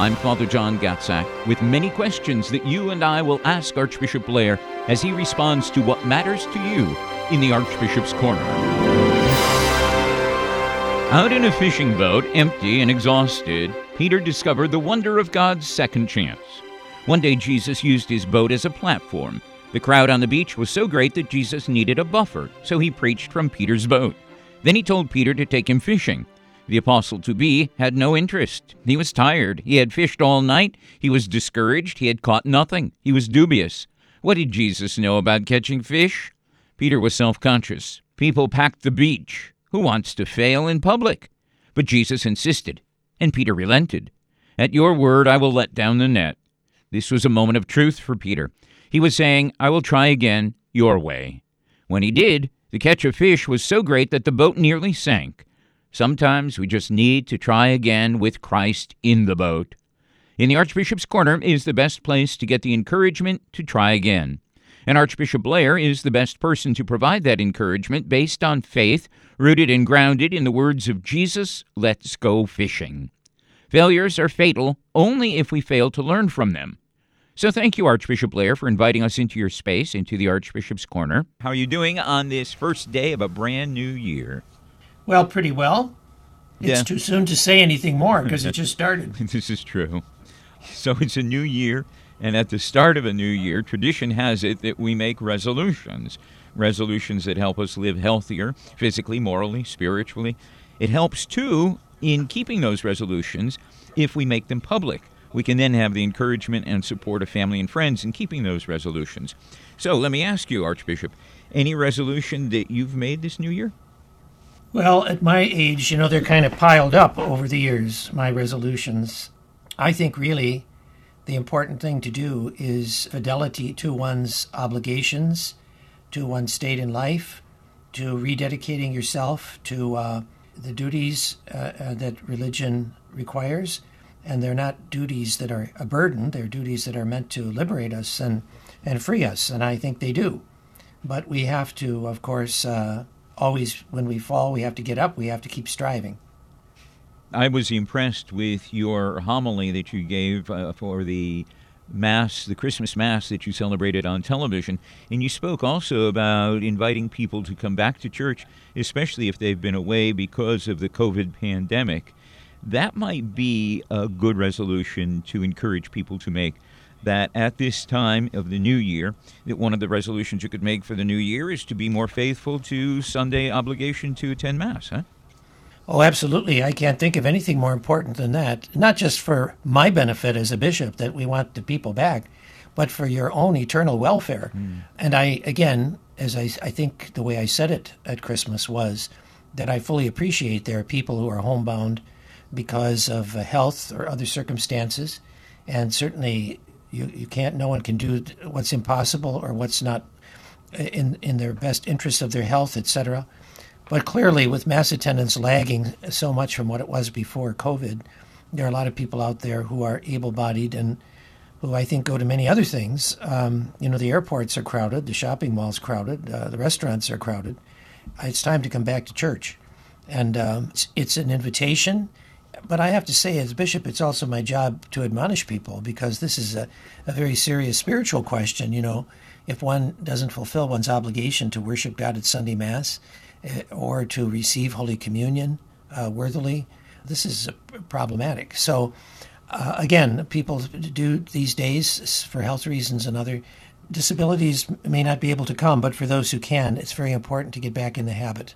I'm Father John Gatzak with many questions that you and I will ask Archbishop Blair as he responds to what matters to you in the Archbishop's Corner. Out in a fishing boat, empty and exhausted, Peter discovered the wonder of God's second chance. One day, Jesus used his boat as a platform. The crowd on the beach was so great that Jesus needed a buffer, so he preached from Peter's boat. Then he told Peter to take him fishing. The apostle to be had no interest. He was tired. He had fished all night. He was discouraged. He had caught nothing. He was dubious. What did Jesus know about catching fish? Peter was self conscious. People packed the beach. Who wants to fail in public? But Jesus insisted, and Peter relented. At your word, I will let down the net. This was a moment of truth for Peter. He was saying, I will try again, your way. When he did, the catch of fish was so great that the boat nearly sank. Sometimes we just need to try again with Christ in the boat. In the Archbishop's Corner is the best place to get the encouragement to try again. And Archbishop Blair is the best person to provide that encouragement based on faith, rooted and grounded in the words of Jesus, let's go fishing. Failures are fatal only if we fail to learn from them. So thank you, Archbishop Blair, for inviting us into your space, into the Archbishop's Corner. How are you doing on this first day of a brand new year? Well, pretty well. It's Yeah. too soon to say anything more because it just started. this is true. So it's a new year, and at the start of a new year, tradition has it that we make resolutions. Resolutions that help us live healthier, physically, morally, spiritually. It helps too in keeping those resolutions if we make them public. We can then have the encouragement and support of family and friends in keeping those resolutions. So let me ask you, Archbishop, any resolution that you've made this new year? Well, at my age, you know, they're kind of piled up over the years, my resolutions. I think really the important thing to do is fidelity to one's obligations, to one's state in life, to rededicating yourself to uh, the duties uh, uh, that religion requires. And they're not duties that are a burden, they're duties that are meant to liberate us and, and free us. And I think they do. But we have to, of course, uh, always, when we fall, we have to get up, we have to keep striving. I was impressed with your homily that you gave uh, for the Mass, the Christmas Mass that you celebrated on television. And you spoke also about inviting people to come back to church, especially if they've been away because of the COVID pandemic. That might be a good resolution to encourage people to make. That at this time of the new year, that one of the resolutions you could make for the new year is to be more faithful to Sunday obligation to attend Mass, huh? Oh, absolutely. I can't think of anything more important than that. Not just for my benefit as a bishop that we want the people back, but for your own eternal welfare. Hmm. And I, again, as I, I think the way I said it at Christmas was that I fully appreciate there are people who are homebound because of health or other circumstances. And certainly, you, you can't, no one can do what's impossible or what's not in, in their best interest of their health, etc. But clearly, with mass attendance lagging so much from what it was before COVID, there are a lot of people out there who are able bodied and who I think go to many other things. Um, you know, the airports are crowded, the shopping malls crowded, uh, the restaurants are crowded. It's time to come back to church. And um, it's, it's an invitation. But I have to say, as bishop, it's also my job to admonish people because this is a, a very serious spiritual question. You know, if one doesn't fulfill one's obligation to worship God at Sunday Mass, eh, or to receive Holy Communion uh, worthily, this is problematic. So, uh, again, people do these days for health reasons and other disabilities may not be able to come, but for those who can, it's very important to get back in the habit.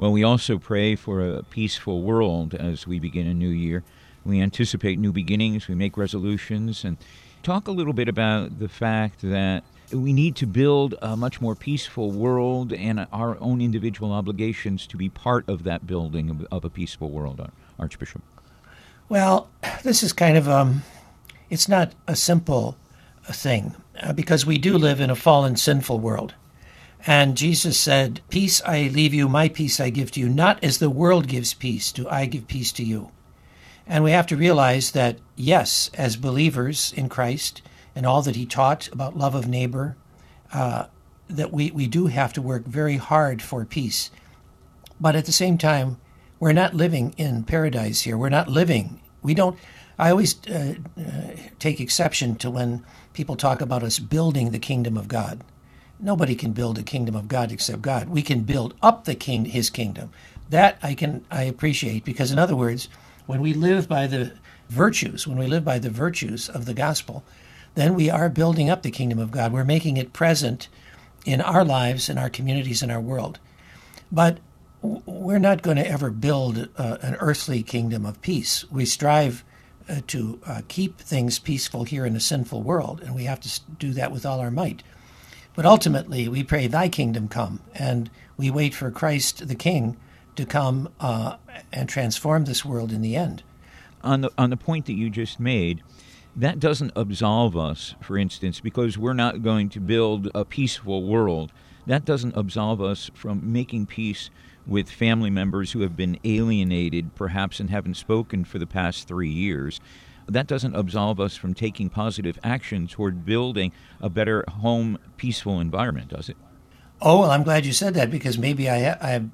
Well, we also pray for a peaceful world as we begin a new year. We anticipate new beginnings, we make resolutions, and talk a little bit about the fact that we need to build a much more peaceful world and our own individual obligations to be part of that building of, a peaceful world, Archbishop. Well, this is kind of um, it's not a simple thing uh, because we do live in a fallen, sinful world, And Jesus said, Peace I leave you, my peace I give to you. Not as the world gives peace, do I give peace to you. And we have to realize that, yes, as believers in Christ and all that he taught about love of neighbor, uh, that we, we do have to work very hard for peace. But at the same time, we're not living in paradise here. We're not living. We don't. I always uh, uh, take exception to when people talk about us building the kingdom of God. Nobody can build a kingdom of God except God. We can build up the king, His kingdom. That I can I appreciate because, in other words, when we live by the virtues, when we live by the virtues of the gospel, then we are building up the kingdom of God. We're making it present in our lives, in our communities, in our world. But we're not going to ever build uh, an earthly kingdom of peace. We strive uh, to uh, keep things peaceful here in a sinful world, and we have to do that with all our might. But ultimately, we pray, Thy kingdom come, and we wait for Christ the King to come uh, and transform this world in the end. On the, on the point that you just made, that doesn't absolve us, for instance, because we're not going to build a peaceful world. That doesn't absolve us from making peace with family members who have been alienated, perhaps, and haven't spoken for the past three years. That doesn't absolve us from taking positive action toward building a better home, peaceful environment, does it? Oh, well, I'm glad you said that because maybe I, I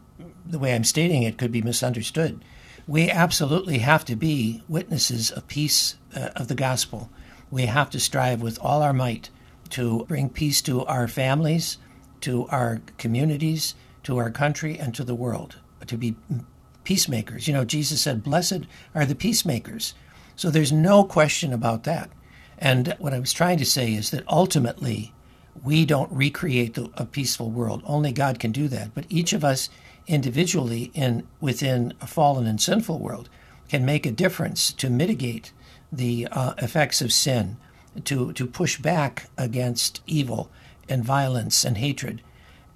the way I'm stating it could be misunderstood. We absolutely have to be witnesses of peace uh, of the gospel. We have to strive with all our might to bring peace to our families, to our communities, to our country, and to the world, to be peacemakers. You know, Jesus said, Blessed are the peacemakers. So there's no question about that. And what I was trying to say is that ultimately, we don't recreate a peaceful world. Only God can do that. But each of us individually in within a fallen and sinful world can make a difference to mitigate the uh, effects of sin, to to push back against evil and violence and hatred,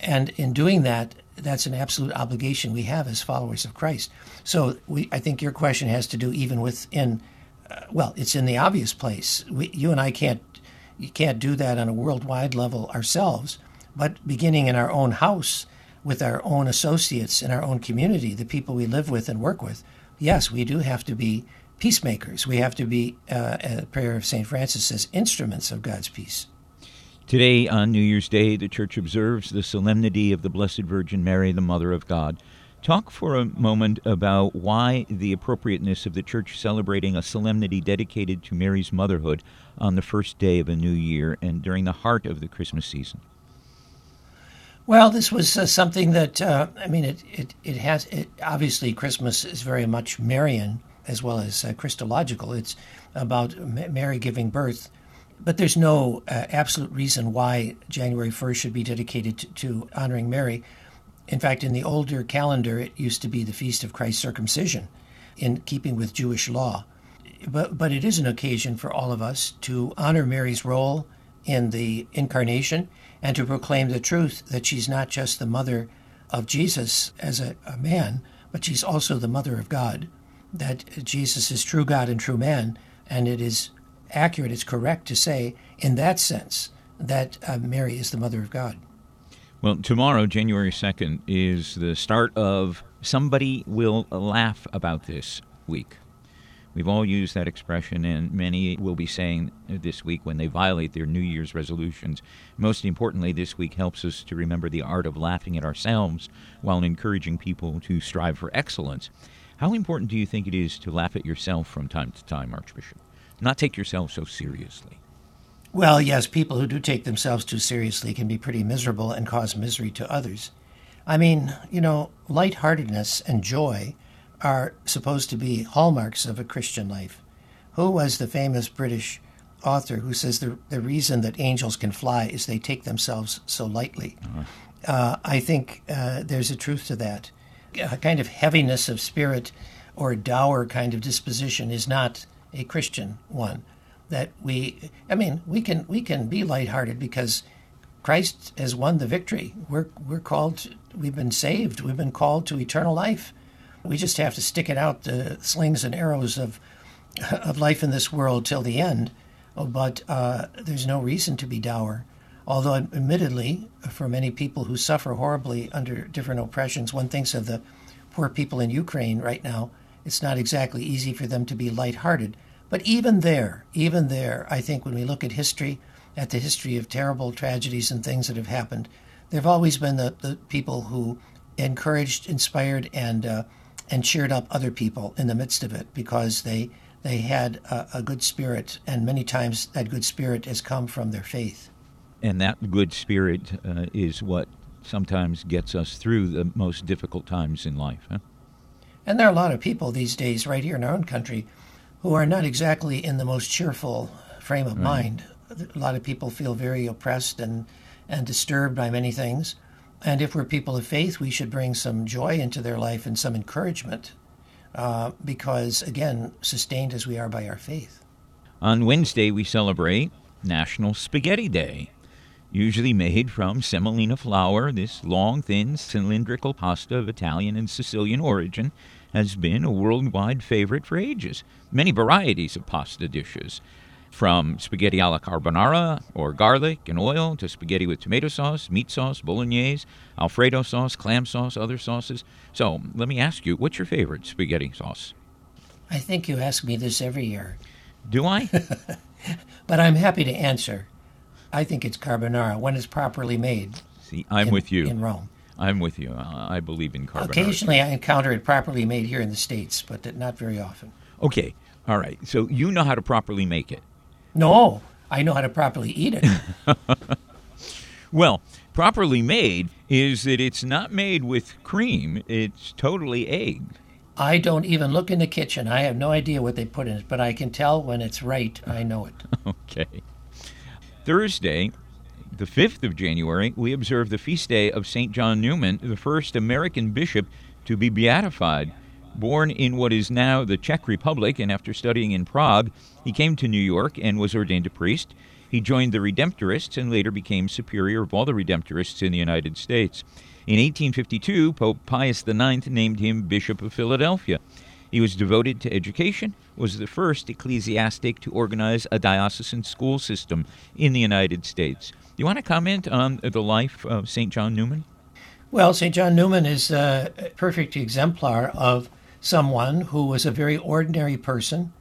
and in doing that, that's an absolute obligation we have as followers of Christ. So we, I think your question has to do even within, well, it's in the obvious place. We, you and I can't you can't do that on a worldwide level ourselves, but beginning in our own house with our own associates in our own community, the people we live with and work with, yes, we do have to be peacemakers. We have to be, uh, a prayer of St. Francis says, instruments of God's peace. Today, on New Year's Day, the Church observes the solemnity of the Blessed Virgin Mary, the Mother of God. Talk for a moment about why the appropriateness of the Church celebrating a solemnity dedicated to Mary's motherhood on the first day of a new year and during the heart of the Christmas season. Well, this was uh, something that uh, I mean, it it it has it, obviously Christmas is very much Marian as well as uh, Christological. It's about Mary giving birth, but there's no uh, absolute reason why January 1st should be dedicated to, to, honoring Mary. In fact, in the older calendar, it used to be the feast of Christ's circumcision, in keeping with Jewish law. But but it is an occasion for all of us to honor Mary's role in the incarnation and to proclaim the truth that she's not just the mother of Jesus as a, a, man, but she's also the mother of God, that Jesus is true God and true man. And it is accurate, it's correct to say, in that sense, that uh, Mary is the mother of God. Well, tomorrow, January 2nd, is the start of Somebody Will Laugh About This week. We've all used that expression, and many will be saying this week when they violate their New Year's resolutions. Most importantly, this week helps us to remember the art of laughing at ourselves while encouraging people to strive for excellence. How important do you think it is to laugh at yourself from time to time, Archbishop? Not take yourself so seriously. Well, yes, people who do take themselves too seriously can be pretty miserable and cause misery to others. I mean, you know, lightheartedness and joy are supposed to be hallmarks of a Christian life. Who was the famous British author who says the, the reason that angels can fly is they take themselves so lightly? Uh-huh. Uh, I think uh, there's a truth to that. A kind of heaviness of spirit or dour kind of disposition is not a Christian one. That we, I mean, we can we can be lighthearted because Christ has won the victory. We're we're called. We've been saved. We've been called to eternal life. We just have to stick it out the slings and arrows of of life in this world till the end. Oh, but uh, there's no reason to be dour. Although, admittedly, for many people who suffer horribly under different oppressions, one thinks of the poor people in Ukraine right now. It's not exactly easy for them to be lighthearted. But even there, even there, I think when we look at history, at the history of terrible tragedies and things that have happened, there have always been the, the people who encouraged, inspired, and uh, and cheered up other people in the midst of it because they they had a, a good spirit, and many times that good spirit has come from their faith. And that good spirit uh, is what sometimes gets us through the most difficult times in life. Huh? And there are a lot of people these days, right here in our own country, who are not exactly in the most cheerful frame of right. mind. A lot of people feel very oppressed and, and disturbed by many things. And if we're people of faith, we should bring some joy into their life and some encouragement, uh, because, again, sustained as we are by our faith. On Wednesday, we celebrate National Spaghetti Day. Usually made from semolina flour, this long, thin, cylindrical pasta of Italian and Sicilian origin has been a worldwide favorite for ages. Many varieties of pasta dishes, from spaghetti alla carbonara or garlic and oil to spaghetti with tomato sauce, meat sauce, bolognese, alfredo sauce, clam sauce, other sauces. So let me ask you, what's your favorite spaghetti sauce? I think you ask me this every year. Do I? but I'm happy to answer. I think it's carbonara when it's properly made. See, I'm in, with you. In Rome. I'm with you. I believe in carbonara. Occasionally I encounter it properly made here in the States, but not very often. Okay. All right. So you know how to properly make it. No, I know how to properly eat it. well, properly made is that it's not made with cream, it's totally egg. I don't even look in the kitchen. I have no idea what they put in it, but I can tell when it's right. I know it. okay. Thursday, the 5th of January, we observe the feast day of St. John Neumann, the first American bishop to be beatified. Born in what is now the Czech Republic, and after studying in Prague, he came to New York and was ordained a priest. He joined the Redemptorists and later became superior of all the Redemptorists in the United States. In 1852, Pope Pius IX named him Bishop of Philadelphia. He was devoted to education, was the first ecclesiastic to organize a diocesan school system in the United States. You want to comment on the life of St. John Neumann? Well, St. John Neumann is a perfect exemplar of someone who was a very ordinary person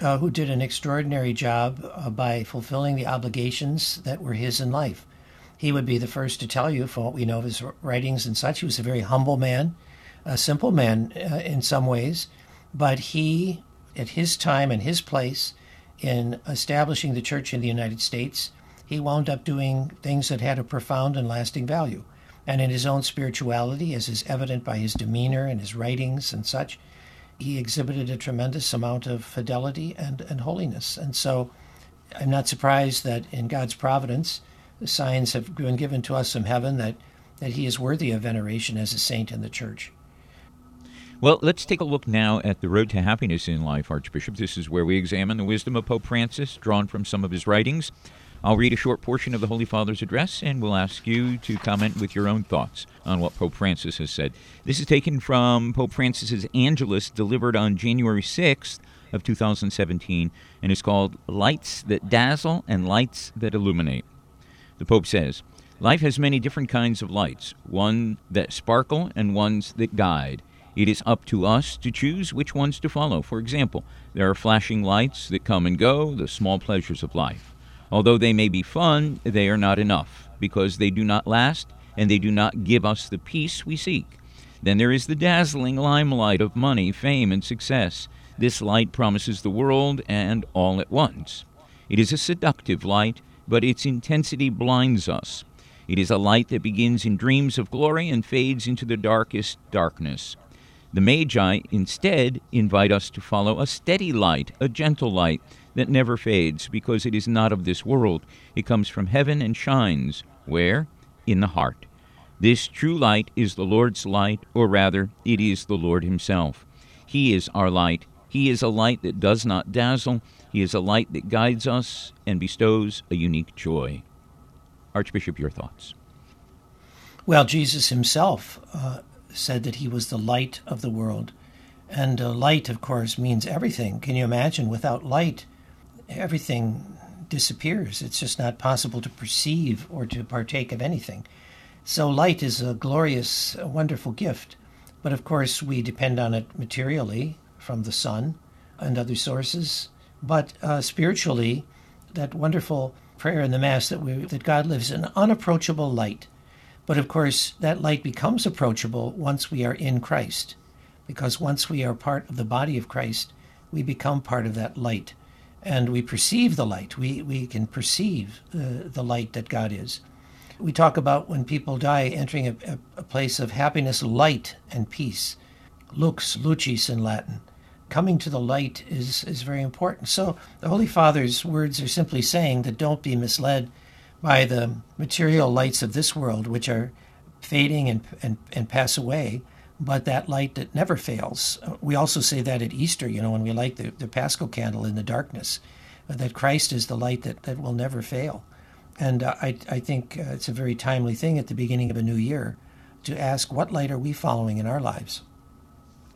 uh, who did an extraordinary job uh, by fulfilling the obligations that were his in life. He would be the first to tell you, from what we know of his writings and such, he was a very humble man, a simple man uh, in some ways, but he, at his time and his place in establishing the church in the United States, he wound up doing things that had a profound and lasting value and in his own spirituality, as is evident by his demeanor and his writings and such, he exhibited a tremendous amount of fidelity and, and holiness. And so I'm not surprised that in God's providence, the signs have been given to us from heaven that, that he is worthy of veneration as a saint in the church. Well, let's take a look now at the road to happiness in life, Archbishop. This is where we examine the wisdom of Pope Francis, drawn from some of his writings. I'll read a short portion of the Holy Father's address and we'll ask you to comment with your own thoughts on what Pope Francis has said. This is taken from Pope Francis's Angelus delivered on January 6th of 2017 and is called Lights That Dazzle and Lights That Illuminate. The Pope says, Life has many different kinds of lights, one that sparkle and ones that guide. It is up to us to choose which ones to follow. For example, there are flashing lights that come and go, the small pleasures of life. Although they may be fun, they are not enough, because they do not last and they do not give us the peace we seek. Then there is the dazzling limelight of money, fame, and success. This light promises the world and all at once. It is a seductive light, but its intensity blinds us. It is a light that begins in dreams of glory and fades into the darkest darkness. The Magi instead invite us to follow a steady light, a gentle light that never fades, because it is not of this world. It comes from heaven and shines. Where? In the heart. This true light is the Lord's light, or rather, it is the Lord Himself. He is our light. He is a light that does not dazzle. He is a light that guides us and bestows a unique joy. Archbishop, your thoughts. Well, Jesus himself uh, said that he was the light of the world. And uh, light, of course, means everything. Can you imagine? Without light, everything disappears. It's just not possible to perceive or to partake of anything. So, light is a glorious, a wonderful gift. But of course, we depend on it materially from the sun and other sources. But uh, spiritually, that wonderful prayer in the Mass that, we, that God lives in unapproachable light. But of course, that light becomes approachable once we are in Christ, because once we are part of the body of Christ, we become part of that light. And we perceive the light. We, we can perceive uh, the light that God is. We talk about when people die entering a, a, place of happiness, light, and peace. Lux, lucis in Latin. Coming to the light is, is very important. So the Holy Father's words are simply saying that don't be misled by the material lights of this world, which are fading and, and, and pass away, but that light that never fails. We also say that at Easter, you know, when we light the, the Paschal candle in the darkness, that Christ is the light that, that will never fail. And uh, I, I think uh, it's a very timely thing at the beginning of a new year to ask what light are we following in our lives?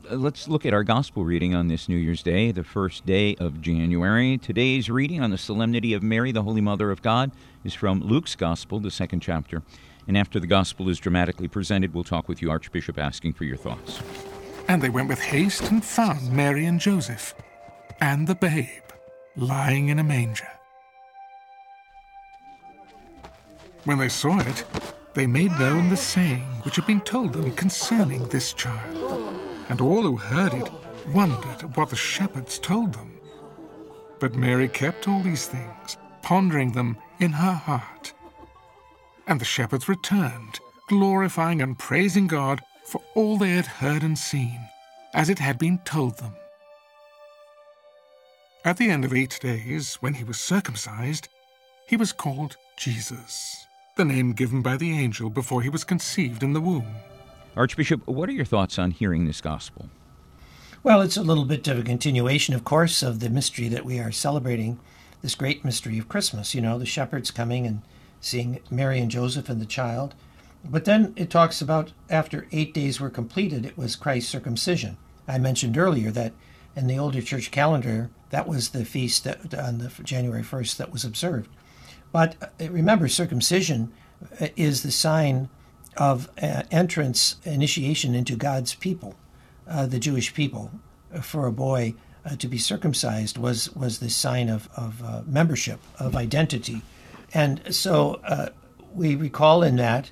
Uh, let's look at our gospel reading on this New Year's Day, the first day of January. Today's reading on the Solemnity of Mary, the Holy Mother of God, is from Luke's Gospel, the second chapter. And after the gospel is dramatically presented, we'll talk with you, Archbishop, asking for your thoughts. And they went with haste and found Mary and Joseph and the babe lying in a manger. When they saw it, they made known the saying which had been told them concerning this child. And all who heard it wondered at what the shepherds told them. But Mary kept all these things, pondering them in her heart. And the shepherds returned, glorifying and praising God for all they had heard and seen, as it had been told them. At the end of eight days, when he was circumcised, he was called Jesus the name given by the angel before he was conceived in the womb. Archbishop, what are your thoughts on hearing this gospel? Well, it's a little bit of a continuation, of course, of the mystery that we are celebrating, this great mystery of Christmas. You know, the shepherds coming and seeing Mary and Joseph and the child. But then it talks about after eight days were completed, it was Christ's circumcision. I mentioned earlier that in the older church calendar, that was the feast that on the January 1st that was observed. But uh, remember, circumcision uh, is the sign of uh, entrance, initiation into God's people, uh, the Jewish people. For a boy uh, to be circumcised was was the sign of of uh, membership, of identity, and so we recall in that,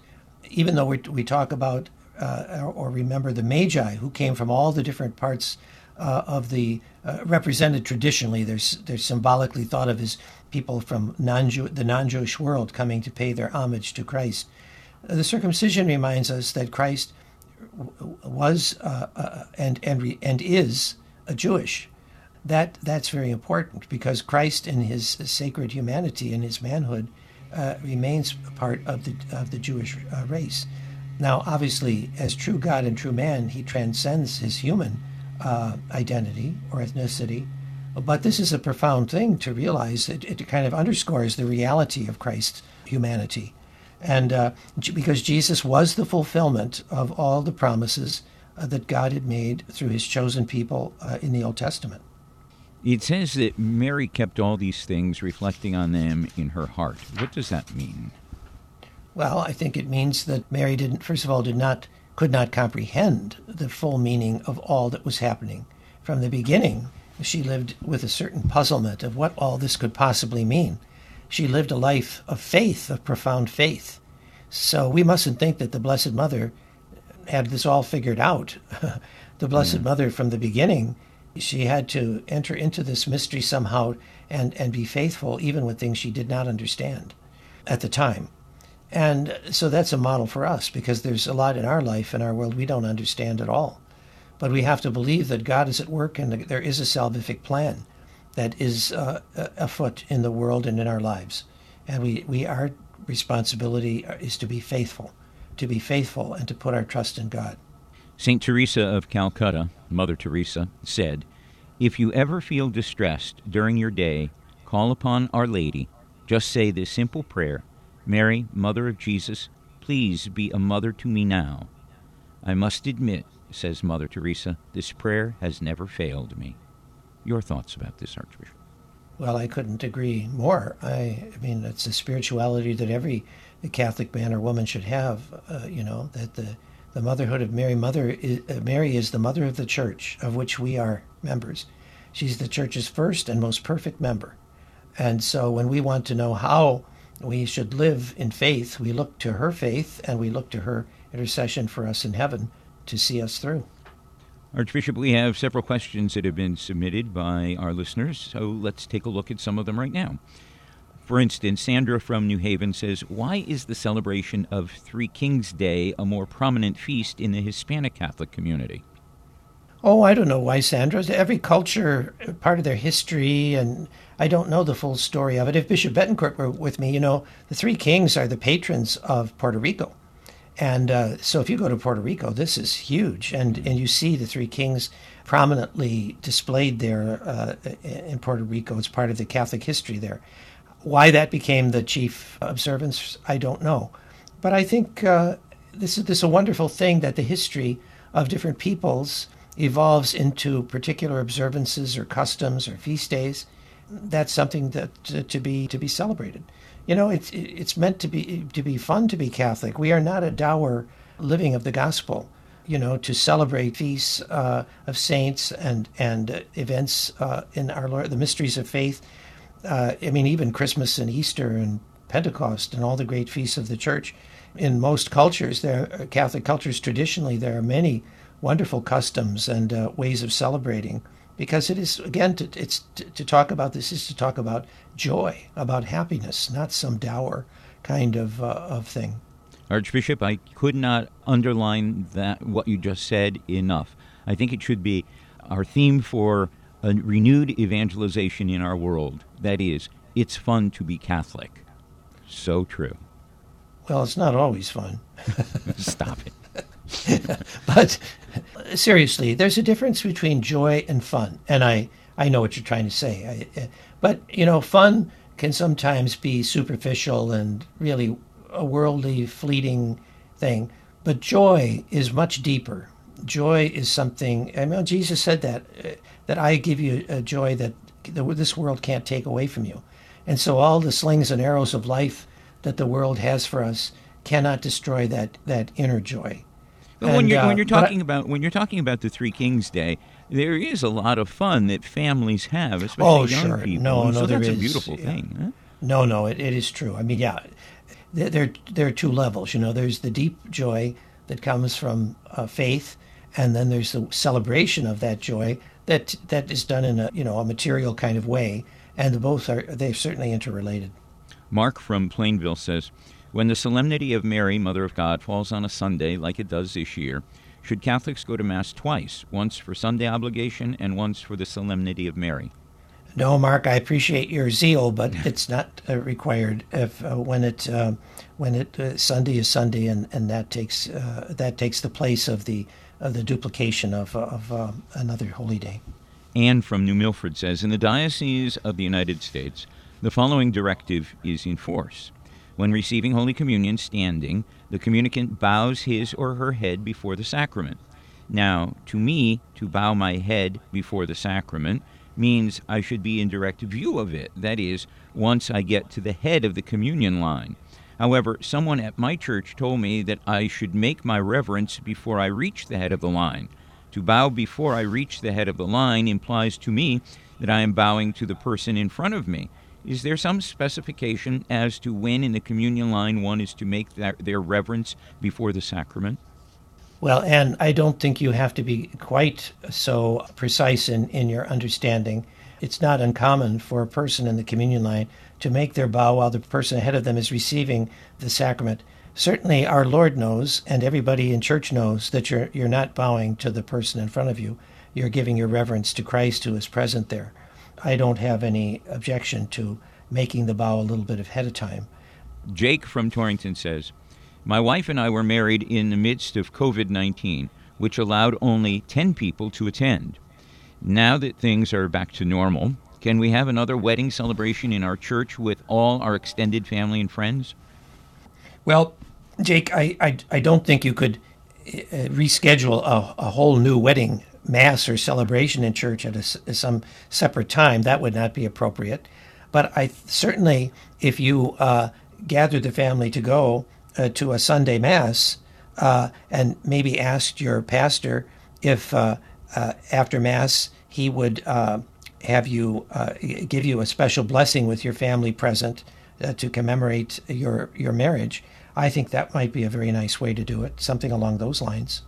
even though we, we talk about or remember the Magi who came from all the different parts of the represented traditionally. They're symbolically thought of as people from non the non Jewish world coming to pay their homage to Christ. The circumcision reminds us that Christ was uh, uh, and and and is a Jewish. That that's very important because Christ, in his sacred humanity and his manhood, uh, remains part of the of the Jewish uh, race. Now, obviously, as true God and true man, he transcends his human uh, identity or ethnicity but this is a profound thing to realize. It, it kind of underscores the reality of Christ's humanity. And uh, because Jesus was the fulfillment of all the promises uh, that God had made through his chosen people uh, in the Old Testament. It says that Mary kept all these things, reflecting on them in her heart. What does that mean? Well, I think it means that Mary didn't, first of all, did not, could not comprehend the full meaning of all that was happening from the beginning she lived with a certain puzzlement of what all this could possibly mean. She lived a life of faith, of profound faith. So we mustn't think that the Blessed Mother had this all figured out. the Blessed mm. Mother, from the beginning, she had to enter into this mystery somehow and, and be faithful even with things she did not understand at the time. And so that's a model for us because there's a lot in our life, in our world, we don't understand at all. But we have to believe that God is at work and there is a salvific plan that is uh, afoot in the world and in our lives. And we, we our responsibility is to be faithful, to be faithful and to put our trust in God. St. Teresa of Calcutta, Mother Teresa, said, If you ever feel distressed during your day, call upon Our Lady. Just say this simple prayer Mary, Mother of Jesus, please be a mother to me now. I must admit says Mother Teresa, this prayer has never failed me. Your thoughts about this, Archbishop? Well, I couldn't agree more. I, I mean, it's a spirituality that every Catholic man or woman should have. Uh, you know that the the motherhood of Mary, mother is, uh, Mary is the mother of the church, of which we are members. She's the church's first and most perfect member. And so when we want to know how we should live in faith, we look to her faith and we look to her intercession for us in heaven to see us through. Archbishop, we have several questions that have been submitted by our listeners, so let's take a look at some of them right now. For instance, Sandra from New Haven says, Why is the celebration of Three Kings Day a more prominent feast in the Hispanic Catholic community? Oh, I don't know why, Sandra. Every culture, part of their history, and I don't know the full story of it. If Bishop Betancourt were with me, you know, the Three Kings are the patrons of Puerto Rico. And uh, so if you go to Puerto Rico, this is huge. And, and you see the Three Kings prominently displayed there uh, in Puerto Rico. It's part of the Catholic history there. Why that became the chief observance, I don't know. But I think uh, this, is, this is a wonderful thing that the history of different peoples evolves into particular observances or customs or feast days. That's something that to, to be to be celebrated. You know, it's it's meant to be to be fun to be Catholic. We are not a dour living of the gospel. You know, to celebrate feasts uh, of saints and and events uh, in our Lord, the mysteries of faith uh, I mean, even Christmas and Easter and Pentecost and all the great feasts of the church. In most cultures, there uh, Catholic cultures traditionally, there are many wonderful customs and uh, ways of celebrating because it is again to, it's to, to, talk about this is to talk about joy, about happiness, not some dour kind of uh, of thing. Archbishop, I could not underline that what you just said enough. I think it should be our theme for a renewed evangelization in our world. That is, it's fun to be Catholic. So true. Well, it's not always fun. Stop it. but seriously, there's a difference between joy and fun. And I, I know what you're trying to say. I, eh, but, you know, fun can sometimes be superficial and really a worldly, fleeting thing. But joy is much deeper. Joy is something, I mean, Jesus said that eh, that I give you a joy that this world can't take away from you. And so all the slings and arrows of life that the world has for us cannot destroy that, that inner joy. And, when you're, uh, when you're talking I, about when you're talking about the Three Kings Day, there is a lot of fun that families have, especially oh, young sure. people. No, no, so there that's is. a beautiful yeah. thing. Huh? No, no, it, it is true. I mean, yeah, there, there are two levels. You know, there's the deep joy that comes from uh, faith, and then there's the celebration of that joy that that is done in a you know a material kind of way, and both are they're certainly interrelated. Mark from Plainville says, when the Solemnity of Mary, Mother of God, falls on a Sunday like it does this year, should Catholics go to Mass twice, once for Sunday obligation and once for the Solemnity of Mary? No, Mark, I appreciate your zeal, but it's not uh, required. If uh, when it uh, when it uh, Sunday is Sunday, and, and that takes uh, that takes the place of the of the duplication of, of um, another holy day. Anne from New Milford says In the Diocese of the United States, the following directive is in force. When receiving Holy Communion standing, the communicant bows his or her head before the sacrament. Now, to me, to bow my head before the sacrament means I should be in direct view of it. That is, once I get to the head of the communion line. However, someone at my church told me that I should make my reverence before I reach the head of the line. To bow before I reach the head of the line implies to me that I am bowing to the person in front of me. Is there some specification as to when in the communion line one is to make that, their reverence before the sacrament? Well, and I don't think you have to be quite so precise in, in your understanding. It's not uncommon for a person in the communion line to make their bow while the person ahead of them is receiving the sacrament. Certainly, our Lord knows, and everybody in church knows, that you're, you're not bowing to the person in front of you. You're giving your reverence to Christ who is present there. I don't have any objection to making the bow a little bit ahead of time. Jake from Torrington says, My wife and I were married in the midst of COVID 19, which allowed only 10 people to attend. Now that things are back to normal, can we have another wedding celebration in our church with all our extended family and friends? Well, Jake, I, I, I don't think you could uh, reschedule a, a, whole new wedding mass or celebration in church at a, some separate time, that would not be appropriate. But I certainly, if you uh, gather the family to go uh, to a Sunday mass uh, and maybe asked your pastor if uh, uh, after mass he would uh, have you give you a special blessing with your family present to commemorate your your marriage, I think that might be a very nice way to do it. Something along those lines.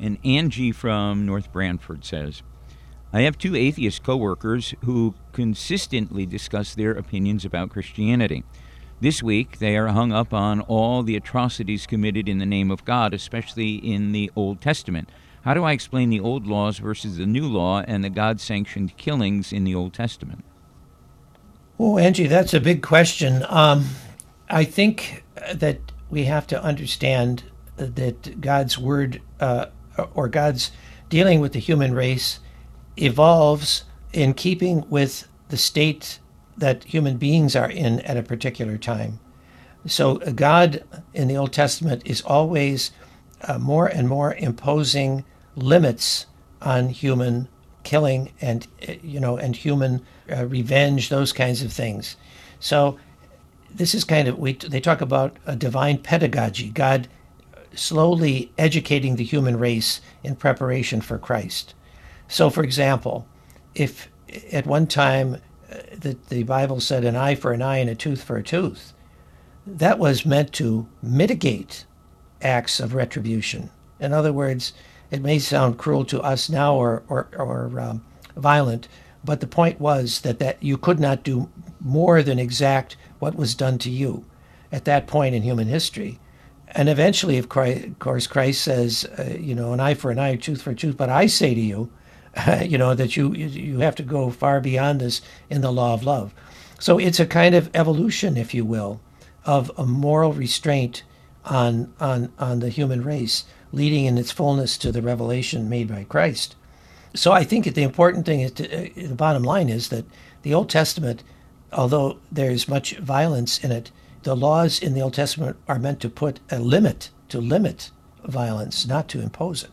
And Angie from North Branford says, I have two atheist coworkers who consistently discuss their opinions about Christianity. This week, they are hung up on all the atrocities committed in the name of God, especially in the Old Testament. How do I explain the old laws versus the new law and the God sanctioned killings in the Old Testament? Oh, Angie, that's a big question. Um, I think that we have to understand that God's word uh, or God's dealing with the human race evolves in keeping with the state that human beings are in at a particular time. So, God in the Old Testament is always uh, more and more imposing limits on human killing and you know and human uh, revenge, those kinds of things. So, this is kind of we they talk about a divine pedagogy. God slowly educating the human race in preparation for Christ. So, for example, if at one time uh, the, the Bible said an eye for an eye and a tooth for a tooth, that was meant to mitigate acts of retribution. In other words, it may sound cruel to us now or, or, or um, violent, but the point was that, that you could not do more than exact what was done to you at that point in human history and eventually, of course, Christ says, uh, you know, an eye for an eye, tooth for a tooth. But I say to you, uh, you know, that you you have to go far beyond this in the law of love. So it's a kind of evolution, if you will, of a moral restraint on on on the human race, leading in its fullness to the revelation made by Christ. So I think the important thing is to, uh, the bottom line is that the Old Testament, although there's much violence in it, the laws in the Old Testament are meant to put a limit, to limit violence, not to impose it.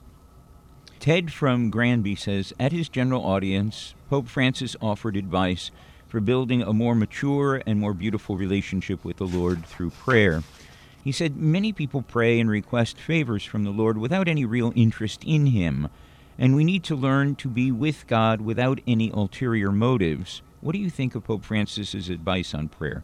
Ted from Granby says At his general audience, Pope Francis offered advice for building a more mature and more beautiful relationship with the Lord through prayer. He said many people pray and request favors from the Lord without any real interest in Him, and we need to learn to be with God without any ulterior motives. What do you think of Pope Francis's advice on prayer?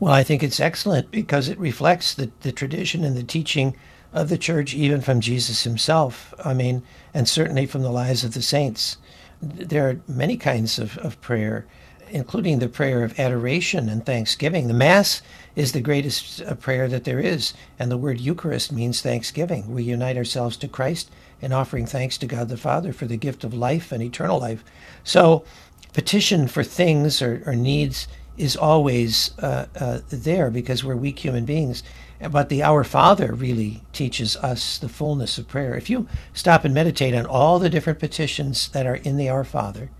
Well, I think it's excellent because it reflects the, the tradition and the teaching of the church, even from Jesus himself. I mean, and certainly from the lives of the saints. There are many kinds of, of prayer, including the prayer of adoration and thanksgiving. The Mass is the greatest uh, prayer that there is, and the word Eucharist means thanksgiving. We unite ourselves to Christ in offering thanks to God the Father for the gift of life and eternal life. So, petition for things or, or needs is always uh, uh, there because we're weak human beings. But the Our Father really teaches us the fullness of prayer. If you stop and meditate on all the different petitions that are in the Our Father,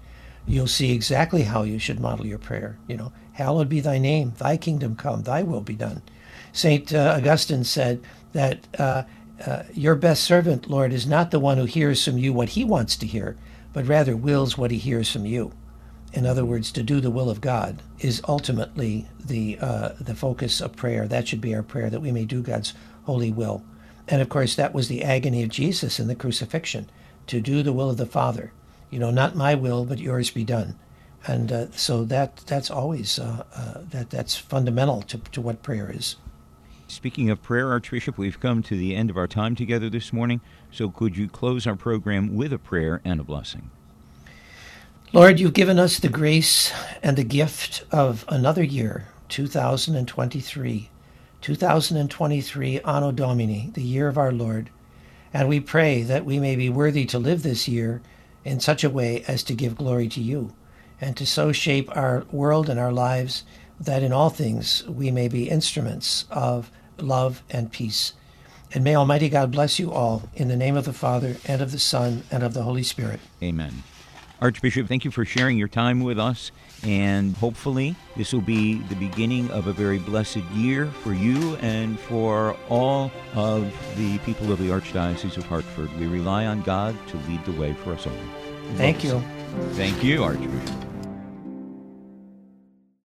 you'll see exactly how you should model your prayer. You know, hallowed be thy name, thy kingdom come, thy will be done. St. Uh, Augustine said that uh, uh, your best servant, Lord, is not the one who hears from you what he wants to hear, but rather wills what he hears from you in other words, to do the will of God, is ultimately the uh, the focus of prayer. That should be our prayer, that we may do God's holy will. And of course, that was the agony of Jesus in the crucifixion, to do the will of the Father. You know, not my will, but yours be done. And uh, so that that's always uh, uh that that's fundamental to, to what prayer is. Speaking of prayer, Archbishop, we've come to the end of our time together this morning. So could you close our program with a prayer and a blessing? Lord, you've given us the grace and the gift of another year, 2023. 2023, Anno Domini, the year of our Lord. And we pray that we may be worthy to live this year in such a way as to give glory to you, and to so shape our world and our lives that in all things we may be instruments of love and peace. And may Almighty God bless you all in the name of the Father, and of the Son, and of the Holy Spirit. Amen. Archbishop, thank you for sharing your time with us And hopefully, this will be the beginning of a very blessed year for you and for all of the people of the Archdiocese of Hartford. We rely on God to lead the way for us all. Thank you. Thank you, Archbishop.